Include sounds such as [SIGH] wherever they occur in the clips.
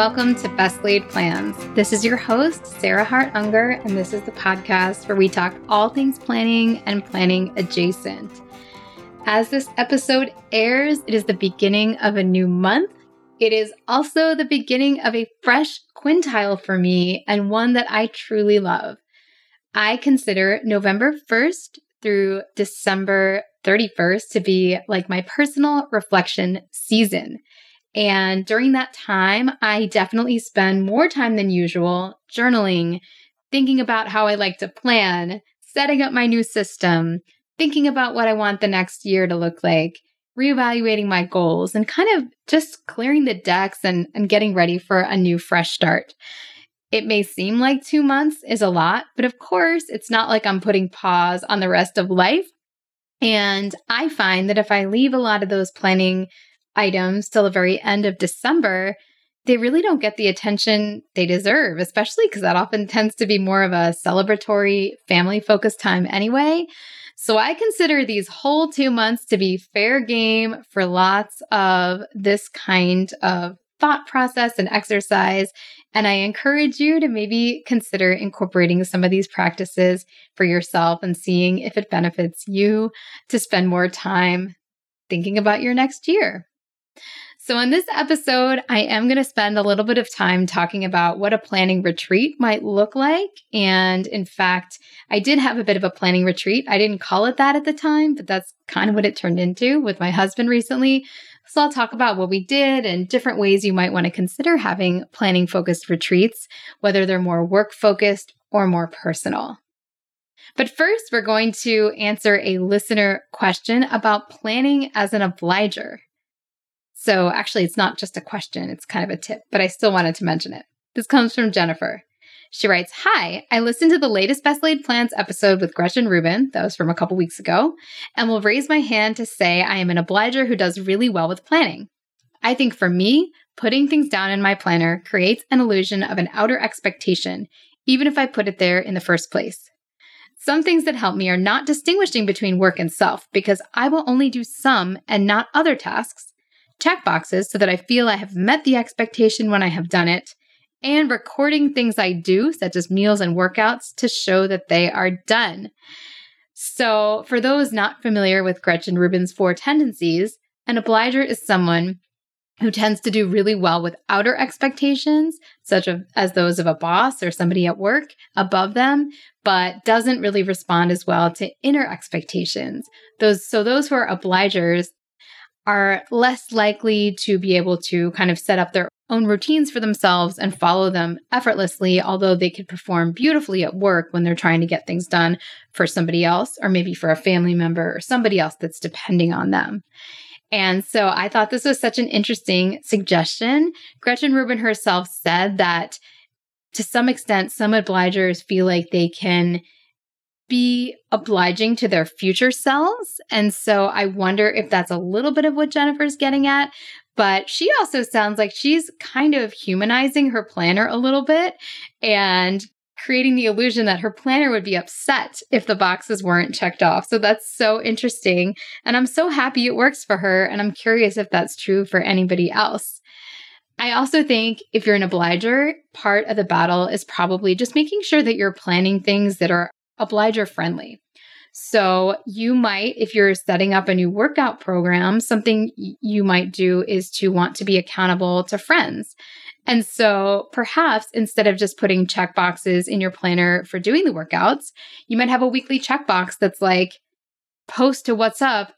welcome to Best Laid Plans. This is your host, Sarah Hart Unger, and this is the podcast where we talk all things planning and planning adjacent. As this episode airs, it is the beginning of a new month. It is also the beginning of a fresh quintile for me and one that I truly love. I consider November 1st through December 31st to be like my personal reflection season. And during that time, I definitely spend more time than usual journaling, thinking about how I like to plan, setting up my new system, thinking about what I want the next year to look like, reevaluating my goals, and kind of just clearing the decks and, and getting ready for a new fresh start. It may seem like two months is a lot, but of course, it's not like I'm putting pause on the rest of life. And I find that if I leave a lot of those planning items till the very end of December, they really don't get the attention they deserve, especially because that often tends to be more of a celebratory, family focused time anyway. So I consider these whole two months to be fair game for lots of this kind of thought process and exercise. And I encourage you to maybe consider incorporating some of these practices for yourself and seeing if it benefits you to spend more time thinking about your next year. So, in this episode, I am going to spend a little bit of time talking about what a planning retreat might look like. And in fact, I did have a bit of a planning retreat. I didn't call it that at the time, but that's kind of what it turned into with my husband recently. So, I'll talk about what we did and different ways you might want to consider having planning focused retreats, whether they're more work focused or more personal. But first, we're going to answer a listener question about planning as an obliger. So actually, it's not just a question, it's kind of a tip, but I still wanted to mention it. This comes from Jennifer. She writes, Hi, I listened to the latest Best Laid Plans episode with Gretchen Rubin, that was from a couple weeks ago, and will raise my hand to say I am an obliger who does really well with planning. I think for me, putting things down in my planner creates an illusion of an outer expectation, even if I put it there in the first place. Some things that help me are not distinguishing between work and self because I will only do some and not other tasks check boxes so that I feel I have met the expectation when I have done it, and recording things I do, such as meals and workouts, to show that they are done. So, for those not familiar with Gretchen Rubin's four tendencies, an obliger is someone who tends to do really well with outer expectations, such as those of a boss or somebody at work above them, but doesn't really respond as well to inner expectations. Those so those who are obligers are less likely to be able to kind of set up their own routines for themselves and follow them effortlessly, although they could perform beautifully at work when they're trying to get things done for somebody else, or maybe for a family member or somebody else that's depending on them. And so I thought this was such an interesting suggestion. Gretchen Rubin herself said that to some extent, some obligers feel like they can be obliging to their future selves. And so I wonder if that's a little bit of what Jennifer's getting at. But she also sounds like she's kind of humanizing her planner a little bit and creating the illusion that her planner would be upset if the boxes weren't checked off. So that's so interesting. And I'm so happy it works for her. And I'm curious if that's true for anybody else. I also think if you're an obliger, part of the battle is probably just making sure that you're planning things that are obliger friendly. So you might, if you're setting up a new workout program, something you might do is to want to be accountable to friends. And so perhaps instead of just putting check boxes in your planner for doing the workouts, you might have a weekly checkbox that's like, post to WhatsApp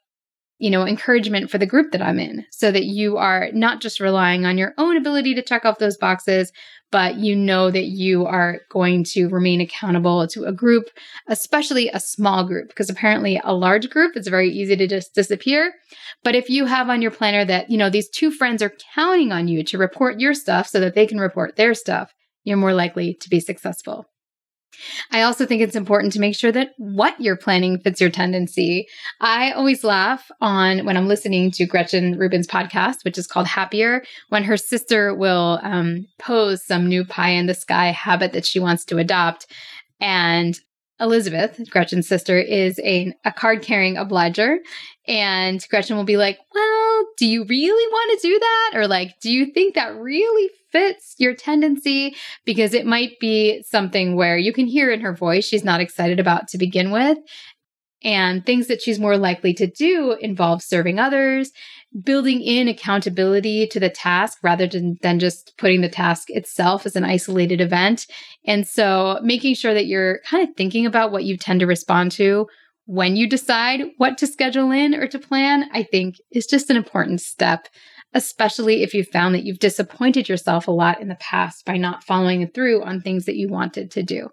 you know, encouragement for the group that I'm in so that you are not just relying on your own ability to check off those boxes, but you know that you are going to remain accountable to a group, especially a small group, because apparently a large group is very easy to just disappear. But if you have on your planner that, you know, these two friends are counting on you to report your stuff so that they can report their stuff, you're more likely to be successful. I also think it's important to make sure that what you're planning fits your tendency. I always laugh on when I'm listening to Gretchen Rubin's podcast, which is called Happier, when her sister will um, pose some new pie in the sky habit that she wants to adopt. And Elizabeth, Gretchen's sister, is a, a card carrying obliger. And Gretchen will be like, do you really want to do that? Or like, do you think that really fits your tendency? Because it might be something where you can hear in her voice she's not excited about to begin with. And things that she's more likely to do involve serving others, building in accountability to the task rather than, than just putting the task itself as an isolated event. And so making sure that you're kind of thinking about what you tend to respond to when you decide what to schedule in or to plan, I think is just an important step, especially if you've found that you've disappointed yourself a lot in the past by not following through on things that you wanted to do.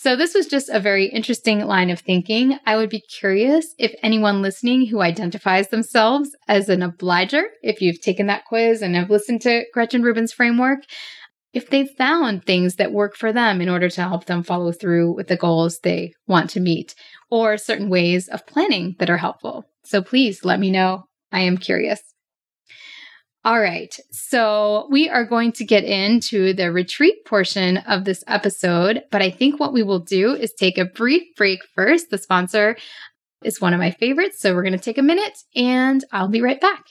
So, this was just a very interesting line of thinking. I would be curious if anyone listening who identifies themselves as an obliger, if you've taken that quiz and have listened to Gretchen Rubin's framework, if they've found things that work for them in order to help them follow through with the goals they want to meet, or certain ways of planning that are helpful. So please let me know. I am curious. All right, so we are going to get into the retreat portion of this episode, but I think what we will do is take a brief break first. The sponsor is one of my favorites, so we're going to take a minute and I'll be right back.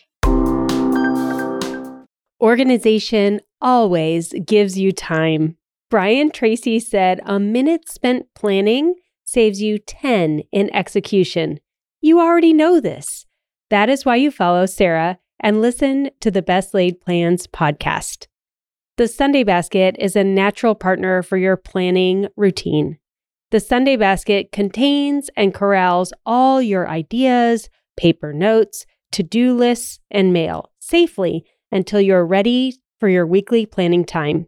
Organization always gives you time. Brian Tracy said a minute spent planning saves you 10 in execution. You already know this. That is why you follow Sarah and listen to the Best Laid Plans podcast. The Sunday Basket is a natural partner for your planning routine. The Sunday Basket contains and corrals all your ideas, paper notes, to do lists, and mail safely until you're ready for your weekly planning time.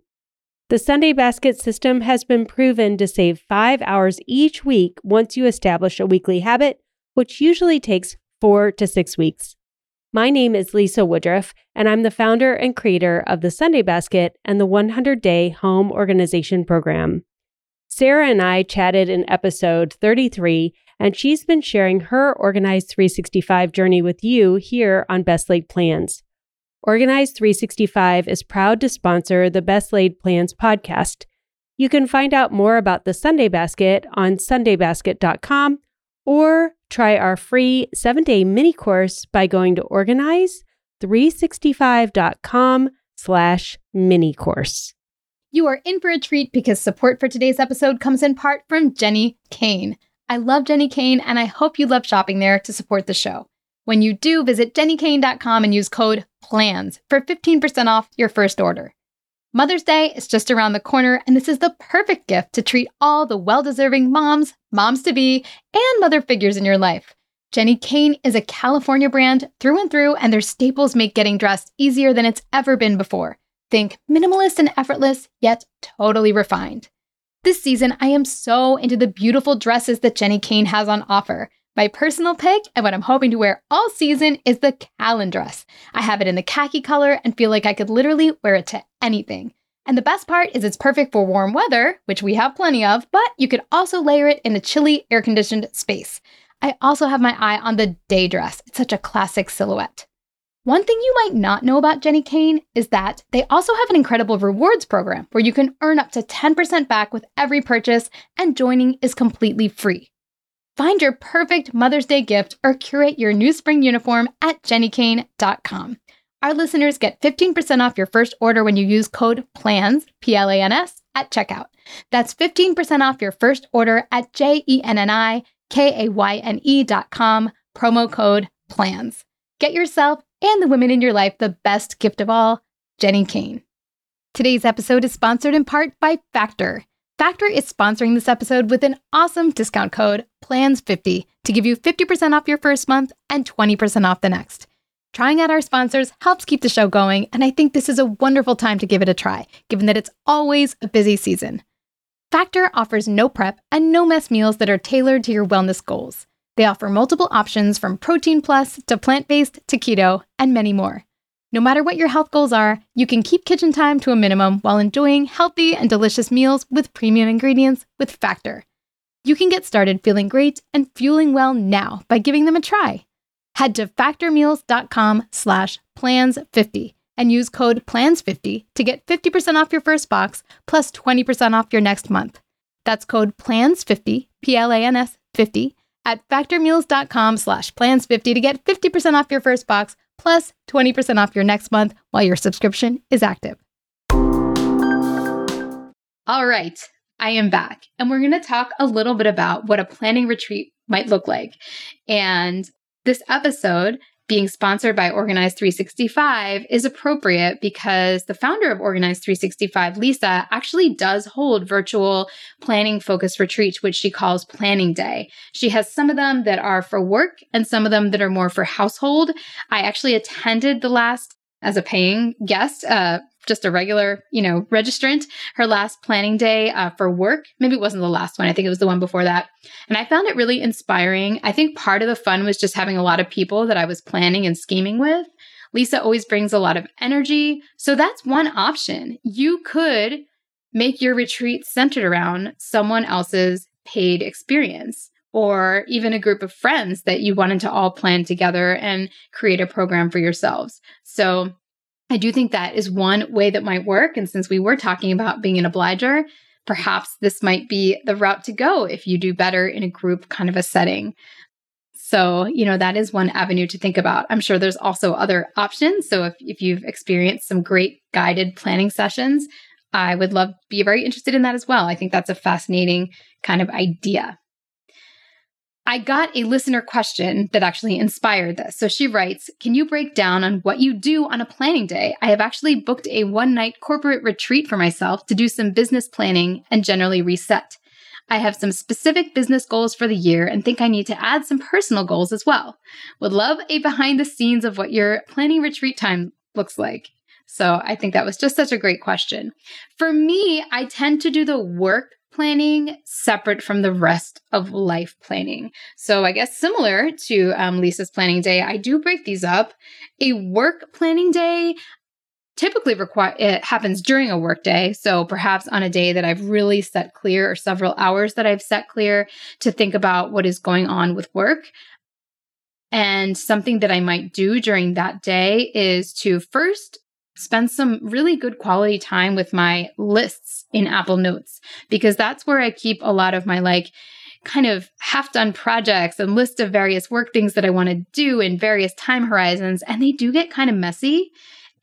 The Sunday Basket system has been proven to save five hours each week once you establish a weekly habit, which usually takes four to six weeks. My name is Lisa Woodruff, and I'm the founder and creator of the Sunday Basket and the 100 Day Home Organization Program. Sarah and I chatted in episode 33, and she's been sharing her Organized 365 journey with you here on Best Laid Plans. Organized 365 is proud to sponsor the Best Laid Plans podcast. You can find out more about the Sunday Basket on sundaybasket.com or try our free seven day mini course by going to organize365.com slash mini course. You are in for a treat because support for today's episode comes in part from Jenni Kayne. I love Jenni Kayne and I hope you love shopping there to support the show. When you do, visit jennikayne.com and use code PLANS for 15% off your first order. Mother's Day is just around the corner, and this is the perfect gift to treat all the well deserving moms, moms to be, and mother figures in your life. Jenni Kayne is a California brand through and through, and their staples make getting dressed easier than it's ever been before. Think minimalist and effortless, yet totally refined. This season, I am so into the beautiful dresses that Jenni Kayne has on offer. My personal pick and what I'm hoping to wear all season is the Callan dress. I have it in the khaki color and feel like I could literally wear it to anything. And the best part is it's perfect for warm weather, which we have plenty of, but you could also layer it in a chilly, air conditioned space. I also have my eye on the day dress. It's such a classic silhouette. One thing you might not know about Jenni Kayne is that they also have an incredible rewards program where you can earn up to 10% back with every purchase, and joining is completely free. Find your perfect Mother's Day gift or curate your new spring uniform at jennikayne.com. Our listeners get 15% off your first order when you use code PLANS, P L A N S, at checkout. That's 15% off your first order at J E N N I K A Y N E.com, promo code PLANS. Get yourself and the women in your life the best gift of all, Jenni Kayne. Today's episode is sponsored in part by Factor. Factor is sponsoring this episode with an awesome discount code, PLANS50, to give you 50% off your first month and 20% off the next. Trying out our sponsors helps keep the show going, and I think this is a wonderful time to give it a try, given that it's always a busy season. Factor offers no prep and no mess meals that are tailored to your wellness goals. They offer multiple options from protein plus to plant based to keto and many more. No matter what your health goals are, you can keep kitchen time to a minimum while enjoying healthy and delicious meals with premium ingredients with Factor. You can get started feeling great and fueling well now by giving them a try. Head to factormeals.com slash plans50 and use code PLANS50 to get 50% off your first box plus 20% off your next month. That's code PLANS50, P-L-A-N-S 50, at factormeals.com slash plans50 to get 50% off your first box plus 20% off your next month while your subscription is active. All right, I am back, and we're going to talk a little bit about what a planning retreat might look like. And this episode being sponsored by Organize 365 is appropriate because the founder of Organize 365, Lisa, actually does hold virtual planning focused retreats, which she calls Planning Day. She has some of them that are for work and some of them that are more for household. I actually attended the last as a paying guest, uh, just a regular, you know, registrant, her last planning day uh, for work. Maybe it wasn't the last one. I think it was the one before that. And I found it really inspiring. I think part of the fun was just having a lot of people that I was planning and scheming with. Lisa always brings a lot of energy. So that's one option. You could make your retreat centered around someone else's paid experience or even a group of friends that you wanted to all plan together and create a program for yourselves. So I do think that is one way that might work. And since we were talking about being an obliger, perhaps this might be the route to go if you do better in a group kind of a setting. So, you know, that is one avenue to think about. I'm sure there's also other options. So, if, if you've experienced some great guided planning sessions, I would love be very interested in that as well. I think that's a fascinating kind of idea. I got a listener question that actually inspired this. So she writes Can you break down on what you do on a planning day? I have actually booked a one night corporate retreat for myself to do some business planning and generally reset. I have some specific business goals for the year and think I need to add some personal goals as well. Would love a behind the scenes of what your planning retreat time looks like. So I think that was just such a great question. For me, I tend to do the work planning separate from the rest of life planning. So, I guess similar to um, Lisa's planning day, I do break these up. A work planning day typically require it happens during a work day so perhaps on a day that i've really set clear or several hours that i've set clear to think about what is going on with work and something that i might do during that day is to first spend some really good quality time with my lists in Apple Notes because that's where I keep a lot of my like kind of half done projects and list of various work things that I want to do in various time horizons. And they do get kind of messy.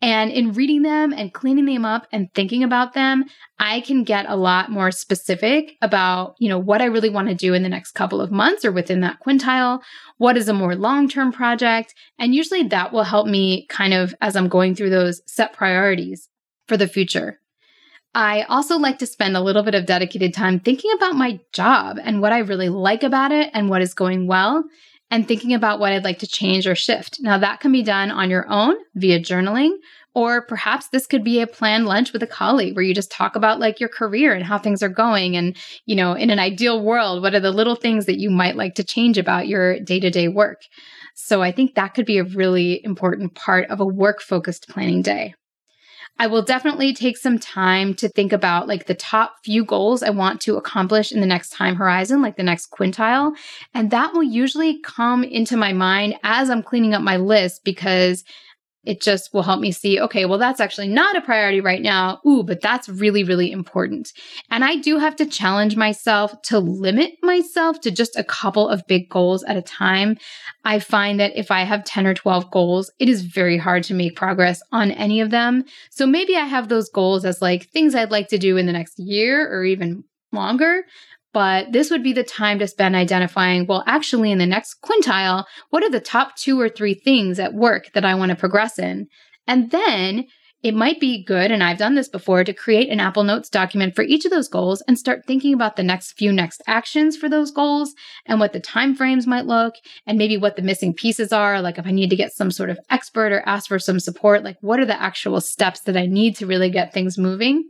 And in reading them and cleaning them up and thinking about them, I can get a lot more specific about, you know, what I really want to do in the next couple of months or within that quintile. What is a more long-term project? And usually that will help me kind of as I'm going through those set priorities for the future. I also like to spend a little bit of dedicated time thinking about my job and what I really like about it and what is going well and thinking about what I'd like to change or shift. Now, that can be done on your own via journaling, or perhaps this could be a planned lunch with a colleague where you just talk about like your career and how things are going. And, you know, in an ideal world, what are the little things that you might like to change about your day to day work? So I think that could be a really important part of a work focused planning day. I will definitely take some time to think about like the top few goals I want to accomplish in the next time horizon, like the next quintile. And that will usually come into my mind as I'm cleaning up my list because it just will help me see, okay, well, that's actually not a priority right now. Ooh, but that's really, really important. And I do have to challenge myself to limit myself to just a couple of big goals at a time. I find that if I have 10 or 12 goals, it is very hard to make progress on any of them. So maybe I have those goals as like things I'd like to do in the next year or even longer but this would be the time to spend identifying well, actually, in the next quintile, what are the top two or three things at work that I want to progress in? And then it might be good, and I've done this before, to create an Apple Notes document for each of those goals and start thinking about the next few next actions for those goals and what the timeframes might look and maybe what the missing pieces are. Like if I need to get some sort of expert or ask for some support, like what are the actual steps that I need to really get things moving?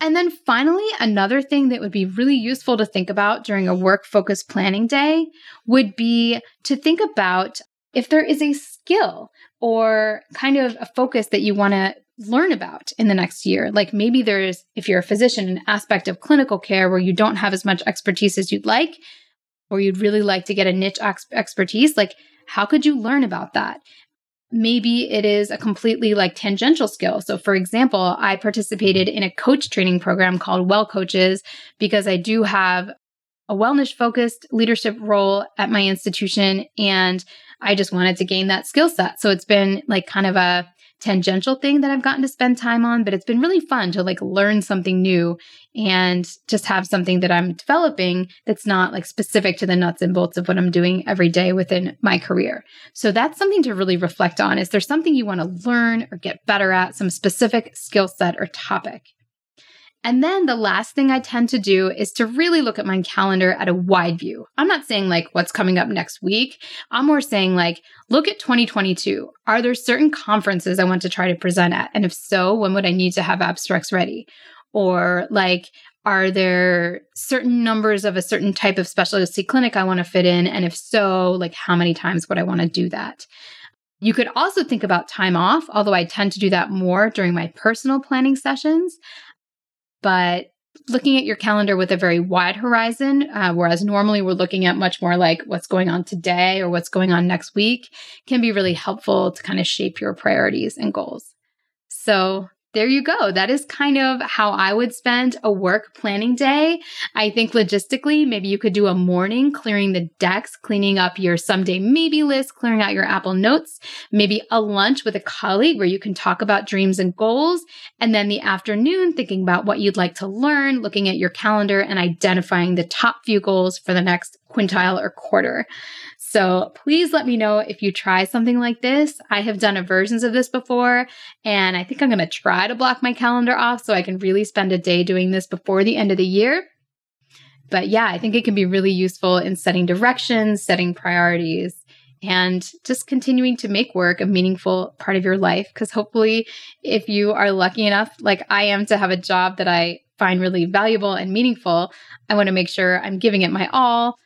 And then finally, another thing that would be really useful to think about during a work focused planning day would be to think about if there is a skill or kind of a focus that you want to learn about in the next year. Like maybe there's, if you're a physician, an aspect of clinical care where you don't have as much expertise as you'd like, or you'd really like to get a niche ex- expertise. Like, how could you learn about that? Maybe it is a completely like tangential skill. So, for example, I participated mm-hmm. in a coach training program called Wellcoaches because I do have a wellness focused leadership role at my institution and I just wanted to gain that skill set. So it's been like kind of a tangential thing that I've gotten to spend time on, but it's been really fun to like learn something new and just have something that I'm developing that's not like specific to the nuts and bolts of what I'm doing every day within my career. So that's something to really reflect on. Is there something you want to learn or get better at, some specific skill set or topic? And then the last thing I tend to do is to really look at my calendar at a wide view. I'm not saying like what's coming up next week. I'm more saying like, look at 2022. Are there certain conferences I want to try to present at? And if so, when would I need to have abstracts ready? Or like, are there certain numbers of a certain type of specialty clinic I want to fit in? And if so, like, how many times would I want to do that? You could also think about time off, although I tend to do that more during my personal planning sessions but looking at your calendar with a very wide horizon, uh, whereas normally we're looking at much more like what's going on today or what's going on next week, can be really helpful to kind of shape your priorities and goals. So there you go. That is kind of how I would spend a work planning day. I think logistically, maybe you could do a morning clearing the decks, cleaning up your someday maybe list, clearing out your Apple Notes, maybe a lunch with a colleague where you can talk about dreams and goals. And then the afternoon, thinking about what you'd like to learn, looking at your calendar and identifying the top few goals for the next quintile or quarter. So please let me know if you try something like this. I have done versions of this before, and I think I'm going to try to block my calendar off so I can really spend a day doing this before the end of the year. But yeah, I think it can be really useful in setting directions, setting priorities, and just continuing to make work a meaningful part of your life. Because hopefully, if you are lucky enough, like I am, to have a job that I find really valuable and meaningful, I want to make sure I'm giving it my all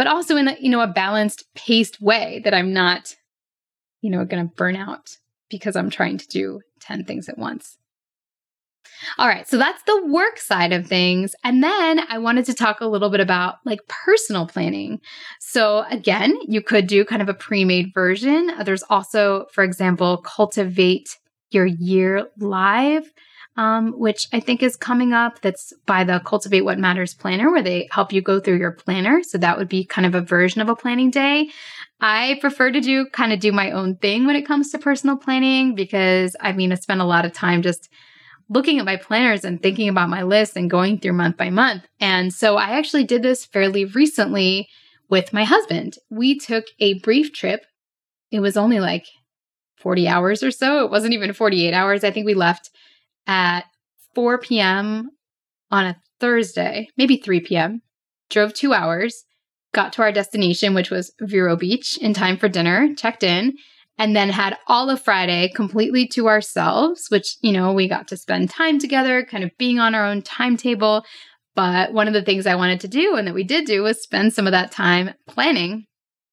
but also in a, you know a balanced paced way that i'm not you know going to burn out because i'm trying to do 10 things at once. All right so that's the work side of things and then i wanted to talk a little bit about like personal planning. So again you could do kind of a pre-made version. There's also for example cultivate your year live um, which I think is coming up. That's by the Cultivate What Matters planner, where they help you go through your planner. So that would be kind of a version of a planning day. I prefer to do kind of do my own thing when it comes to personal planning because I mean, I spend a lot of time just looking at my planners and thinking about my list and going through month by month. And so I actually did this fairly recently with my husband. We took a brief trip. It was only like 40 hours or so. It wasn't even 48 hours. I think we left at 4 p.m. on a Thursday, maybe 3 p.m., drove two hours, got to our destination, which was Vero Beach, in time for dinner, checked in, and then had all of Friday completely to ourselves, which, you know, we got to spend time together, kind of being on our own timetable. But one of the things I wanted to do and that we did do was spend some of that time planning.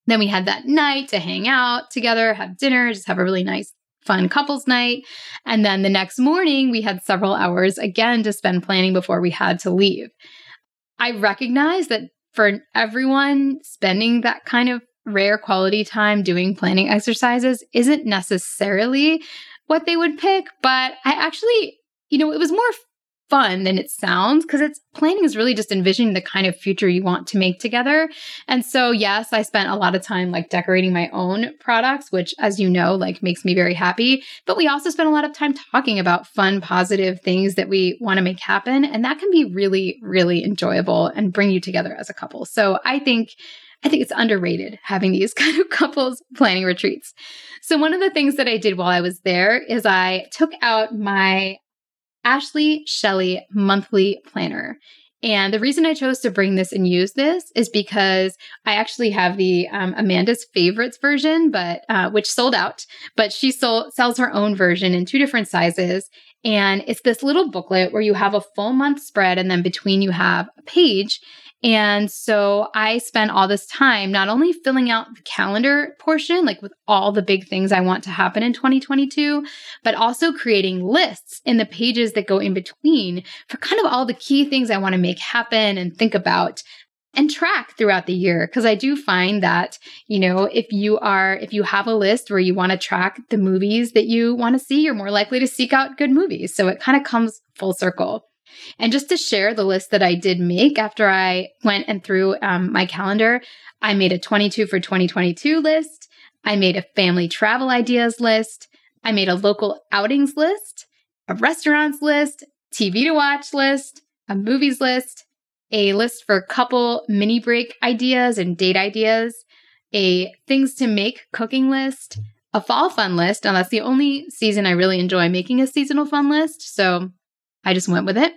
Then we had that night to hang out together, have dinner, just have a really nice fun couples night. And then the next morning, we had several hours again to spend planning before we had to leave. I recognize that for everyone, spending that kind of rare quality time doing planning exercises isn't necessarily what they would pick, but I actually, you know, it was more fun than it sounds because it's planning is really just envisioning the kind of future you want to make together. And so, yes, I spent a lot of time like decorating my own products, which, as you know, like makes me very happy. But we also spent a lot of time talking about fun, positive things that we want to make happen. And that can be really, really enjoyable and bring you together as a couple. So I think. I think it's underrated having these [LAUGHS] kind of couples planning retreats. So, one of the things that I did while I was there is I took out my Ashley Shelly monthly planner. And the reason I chose to bring this and use this is because I actually have the um, Amanda's favorites version, but uh, which sold out. But she sold, sells her own version in two different sizes, and it's this little booklet where you have a full month spread, and then between you have a page. And so I spent all this time not only filling out the calendar portion, like with all the big things I want to happen in 2022, but also creating lists in the pages that go in between for kind of all the key things I want to make happen and think about and track throughout the year. Because i do find that you know if you are if you have a list where you want to track the movies that you want to see you're more likely to seek out good movies. So it kind of comes full circle And just to share the list that I did make after I went and through um, my calendar, I made a 22 for 2022 list. I made a family travel ideas list. I made a local outings list, a restaurants list, TV to watch list, a movies list, a list for couple mini break ideas and date ideas, a things to make cooking list, a fall fun list. And that's the only season I really enjoy making a seasonal fun list. So I just went with it.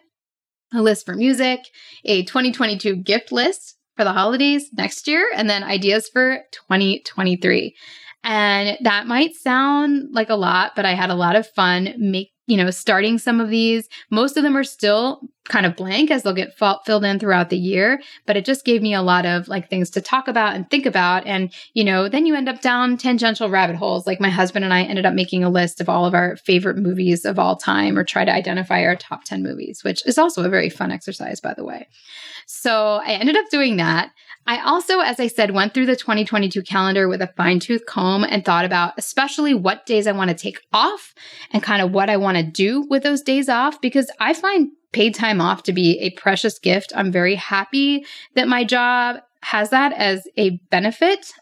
A list for music, a 2022 gift list for the holidays next year, and then ideas for 2023. And that might sound like a lot, but I had a lot of fun make you know, starting some of these. Most of them are still kind of blank as they'll get filled in throughout the year, but it just gave me a lot of like things to talk about and think about. And, you know, then you end up down tangential rabbit holes. Like my husband and I ended up making a list of all of our favorite movies of all time or try to identify our top 10 movies, which is also a very fun exercise, by the way. So I ended up doing that. I also, as I said, went through the 2022 calendar with a fine tooth comb and thought about especially what days I want to take off and kind of what I want to do with those days off because I find paid time off to be a precious gift. I'm very happy that my job has that as a benefit.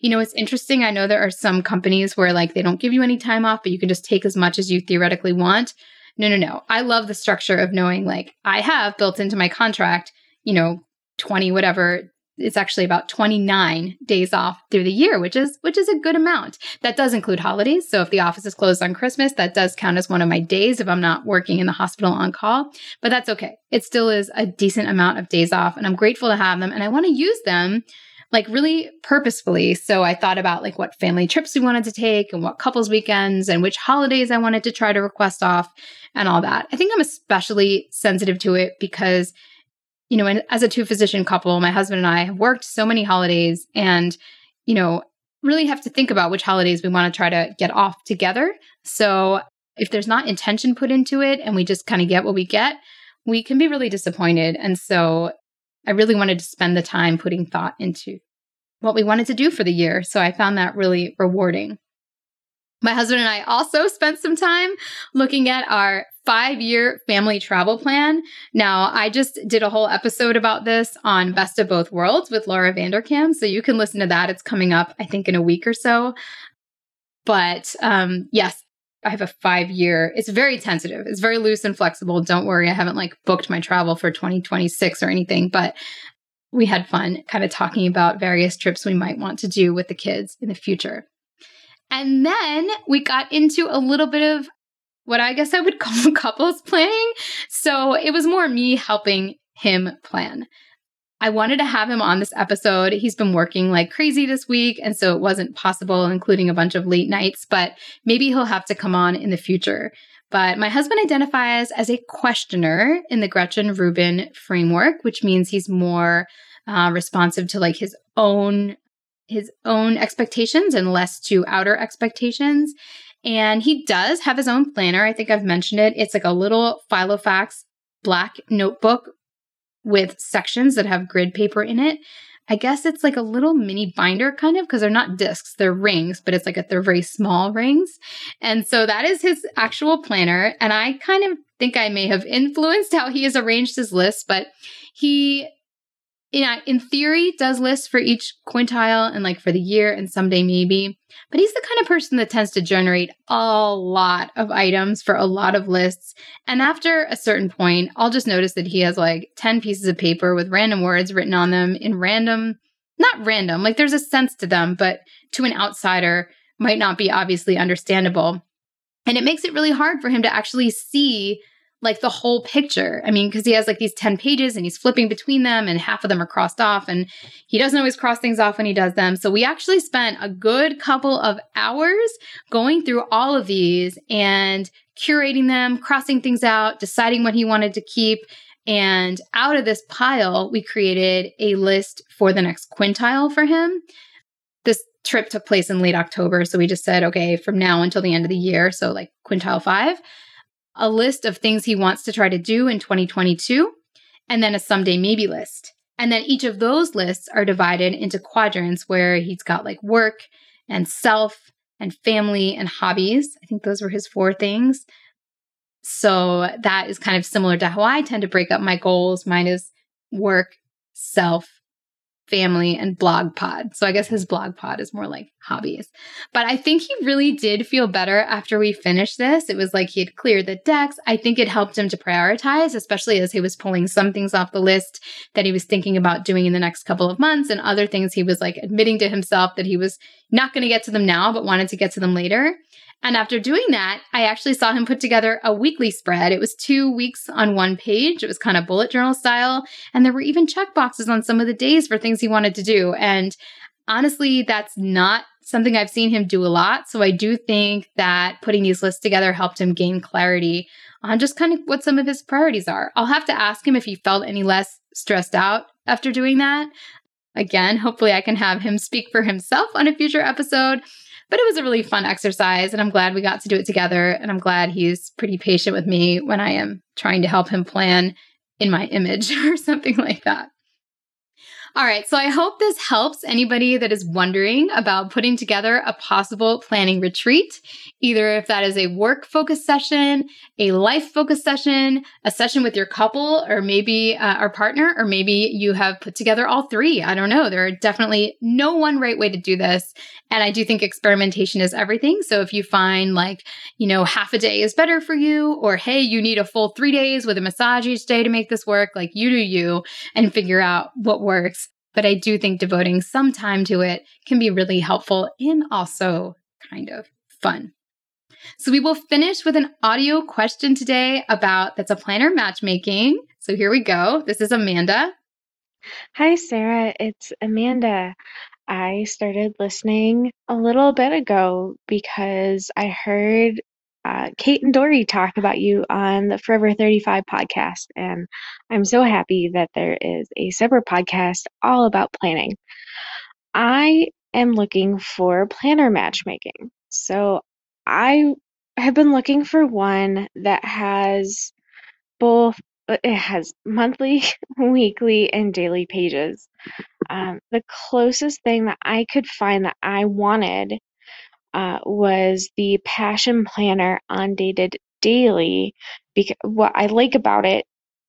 You know, it's interesting. I know there are some companies where like they don't give you any time off, but you can just take as much as you theoretically want. No, no, no. I love the structure of knowing like I have built into my contract, you know, 20 whatever it's actually about 29 days off through the year which is which is a good amount. That does include holidays. So if the office is closed on christmas that does count as one of my days if i'm not working in the hospital on call but that's okay. It still is a decent amount of days off and i'm grateful to have them and i want to use them like really purposefully. So i thought about like what family trips we wanted to take and what couples weekends and which holidays i wanted to try to request off and all that. I think i'm especially sensitive to it because you know, and as a two physician couple, my husband and I have worked so many holidays and, you know, really have to think about which holidays we want to try to get off together. So if there's not intention put into it and we just kind of get what we get, we can be really disappointed. And so I really wanted to spend the time putting thought into what we wanted to do for the year. So I found that really rewarding. My husband and I also spent some time looking at our five year family travel plan. Now, I just did a whole episode about this on Best of Both Worlds with Laura Vanderkam. So you can listen to that. It's coming up, I think, in a week or so. But um, yes, I have a five year, it's very tentative. It's very loose and flexible. Don't worry, I haven't like booked my travel for 2026 or anything, but we had fun kind of talking about various trips we might want to do with the kids in the future. And then we got into a little bit of what I guess I would [LAUGHS] call couples planning. So it was more me helping him plan. I wanted to have him on this episode. He's been working like crazy this week, and so it wasn't possible, including a bunch of late nights, but maybe he'll have to come on in the future. But my husband identifies as a questioner in the Gretchen Rubin framework, which means he's more uh, responsive to like his own his own expectations and less to outer expectations. And he does have his own planner. I think I've mentioned it. It's like a little Filofax black notebook with sections that have grid paper in it. I guess it's like a little mini binder kind of because they're not discs, they're rings, but it's like a, they're very small rings. And so that is his actual planner. And I kind of think I may have influenced how he has arranged his list, but he in, in theory does lists for each quintile and like for the year and someday maybe but he's the kind of person that tends to generate a lot of items for a lot of lists and after a certain point i'll just notice that he has like 10 pieces of paper with random words written on them in random not random like there's a sense to them but to an outsider might not be obviously understandable and it makes it really hard for him to actually see like the whole picture. I mean, because he has like these 10 pages and he's flipping between them and half of them are crossed off and he doesn't always cross things off when he does them. So we actually spent a good couple of hours going through all of these and curating them, crossing things out, deciding what he wanted to keep. And out of this pile, we created a list for the next quintile for him. This trip took place in late October. So we just said, okay, from now until the end of the year, so like quintile five a list of things he wants to try to do in 2022, and then a someday maybe list. And then each of those lists are divided into quadrants where he's got like work and self and family and hobbies. I think those were his four things. So that is kind of similar to how I tend to break up my goals. Mine is work, self, family and blog pod. So I guess his blog pod is more like hobbies. But I think he really did feel better after we finished this. It was like he had cleared the decks. I think it helped him to prioritize, especially as he was pulling some things off the list that he was thinking about doing in the next couple of months and other things he was like admitting to himself that he was not going to get to them now, but wanted to get to them later. And after doing that, I actually saw him put together a weekly spread. It was two weeks on one page. It was kind of bullet journal style. And there were even check boxes on some of the days for things he wanted to do. And honestly, that's not something I've seen him do a lot. So I do think that putting these lists together helped him gain clarity on just kind of what some of his priorities are. I'll have to ask him if he felt any less stressed out after doing that. Again, hopefully I can have him [LAUGHS] speak for himself on a future episode. But it was a really fun exercise, and I'm glad we got to do it together. And I'm glad he's pretty patient with me when I am trying to help him plan in my image [LAUGHS] or something like that. All right, so I hope this helps anybody that is wondering about putting together a possible planning retreat, either if that is a work focused session, a life focused session, a session with your couple, or maybe uh, our partner, or maybe you have put together all three. I don't know. There are definitely no one right way to do this. And I do think experimentation is everything. So if you find like, you know, half a day is better for you, or hey, you need a full three days with a massage each day to make this work, like you do you and figure out what works. But I do think devoting some time to it can be really helpful and also kind of fun. So we will finish with an audio question today about that's a planner matchmaking. So here we go. This is Amanda. Hi, Sarah. It's Amanda. I started listening a little bit ago because I heard uh, Kate and Doree talk about you on the Forever 35 podcast. And I'm so happy that there is a separate podcast all about planning. I am looking for planner matchmaking. So I have been looking for one that has both, uh, it has monthly, [LAUGHS] weekly, and daily pages. Um, the closest thing that I could find that I wanted uh, was the Passion Planner Undated Daily. Because what I like about it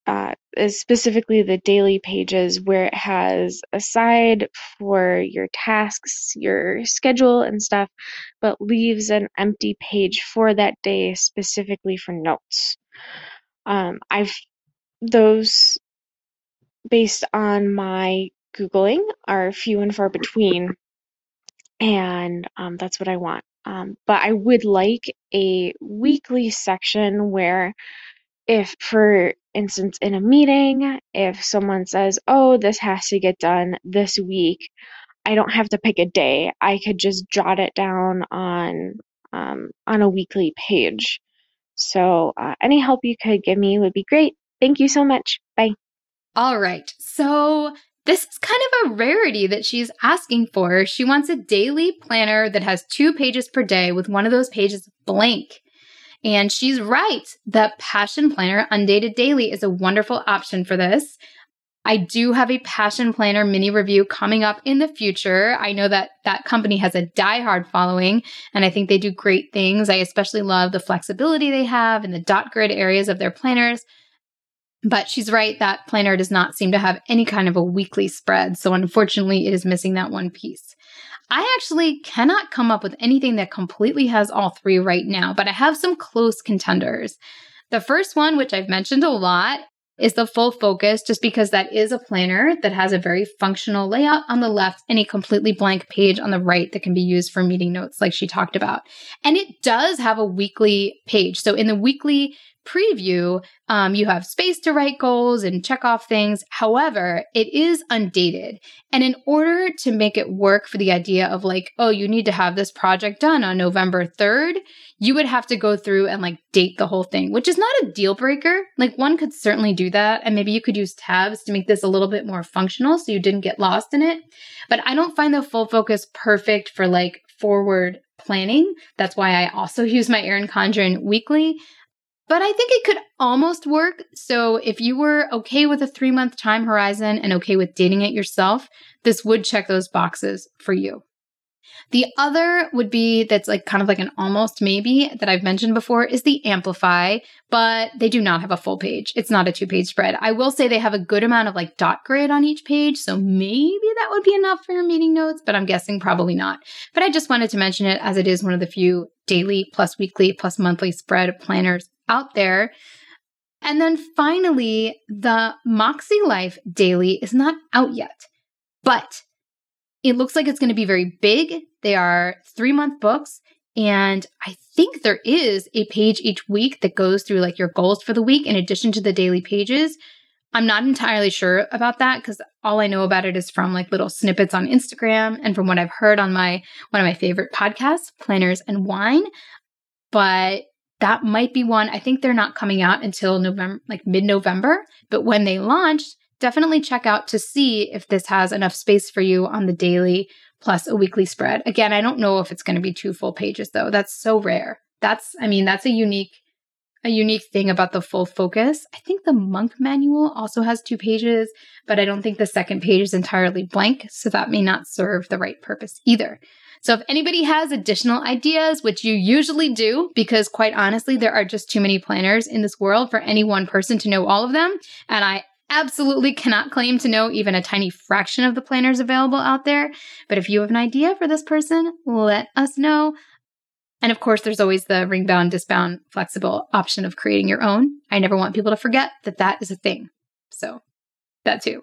uh, is specifically the daily pages where it has a side for your tasks, your schedule, and stuff, but leaves an empty page for that day specifically for notes. Um, I've those based on my Googling are few and far between and um, that's what I want. Um, but I would like a weekly section where, if, for instance, in a meeting, if someone says, Oh, this has to get done this week, I don't have to pick a day. I could just jot it down on um, on a weekly page. So, uh, any help you could give me would be great. Thank you so much. Bye. All right. So, this is kind of a rarity that she's asking for. She wants a daily planner that has two pages per day with one of those pages blank. And she's right. The Passion Planner Undated Daily is a wonderful option for this. I do have a Passion Planner mini review coming up in the future. I know that that company has a diehard following, and I think they do great things. I especially love the flexibility they have in the dot grid areas of their planners. But she's right, that planner does not seem to have any kind of a weekly spread. So unfortunately, it is missing that one piece. I actually cannot come up with anything that completely has all three right now, but I have some close contenders. The first one, which I've mentioned a lot, is the full focus, just because that is a planner that has a very functional layout on the left and a completely blank page on the right that can be used for meeting notes, like she talked about. And it does have a weekly page. So in the weekly preview, um, you have space to write goals and check off things. However, it is undated. And in order to make it work for the idea of like, oh, you need to have this project done on November 3rd, you would have to go through and like date the whole thing, which is not a deal breaker. Like one could certainly do that. And maybe you could use tabs to make this a little bit more functional so you didn't get lost in it. But I don't find the full focus perfect for like forward planning. That's why I also [LAUGHS] use my Erin Condren weekly. But I think it could almost work. So if you were okay with a three month time horizon and okay with dating it yourself, this would check those boxes for you. The other would be that's like kind of like an almost maybe that I've mentioned before is the Amplify, but they do not have a full page. It's not a two page spread. I will say they have a good amount of like dot grid on each page, so maybe that would be enough for your meeting notes, but I'm guessing probably not. But I just wanted to mention it as it is one of the few daily plus weekly plus monthly spread planners out there. And then finally, the Moxie Life Daily is not out yet, but it looks like it's going to be very big. They are three month books. And I think there is a page each week that goes through like your goals for the week in addition to the daily pages. I'm not entirely sure about that because all I know about it is from like little snippets on Instagram and from what I've heard on my one of my favorite podcasts, Planners and Wine. But that might be one. I think they're not coming out until November, like mid November. But when they launch, definitely check out to see if this has enough space for you on the daily plus a weekly spread. Again, I don't know if it's going to be two full pages though. That's so rare. That's, I mean, that's a unique a unique thing about the full focus. I think the monk manual also has two pages, but I don't think the second page is entirely blank, so that may not serve the right purpose either. So if anybody has additional ideas, which you usually do, because quite honestly, there are just too many planners in this world for any one person to know all of them, and I absolutely cannot claim to know even a tiny fraction of the planners available out there. But if you have an idea for this person, let us know. And of course, there's always the ring bound, disbound, flexible option of creating your own. I never want people to forget that that is a thing. So, that too.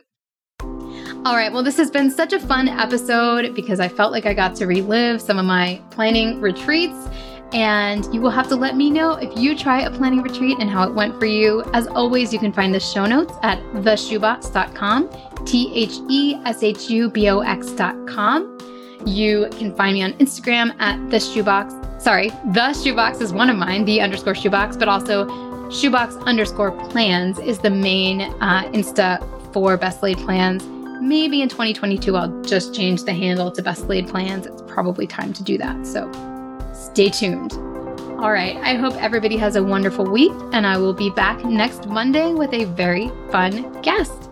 All right, well, this has been such a fun episode because I felt like I got to relive some of my planning retreats. And you will have to let me know if you try a planning retreat and how it went for you. As always, you can find the show notes at theshubox.com, T H E S H U B O X.com. You can find me on Instagram at the shubox. Sorry, the shubox is one of mine, the underscore shubox, but also shubox underscore plans is the main uh, Insta for best laid plans. Maybe in 2022, I'll just change the handle to best laid plans. It's probably time to do that. So stay tuned. All right, I hope everybody has a wonderful week, and I will be back next Monday with a very fun guest.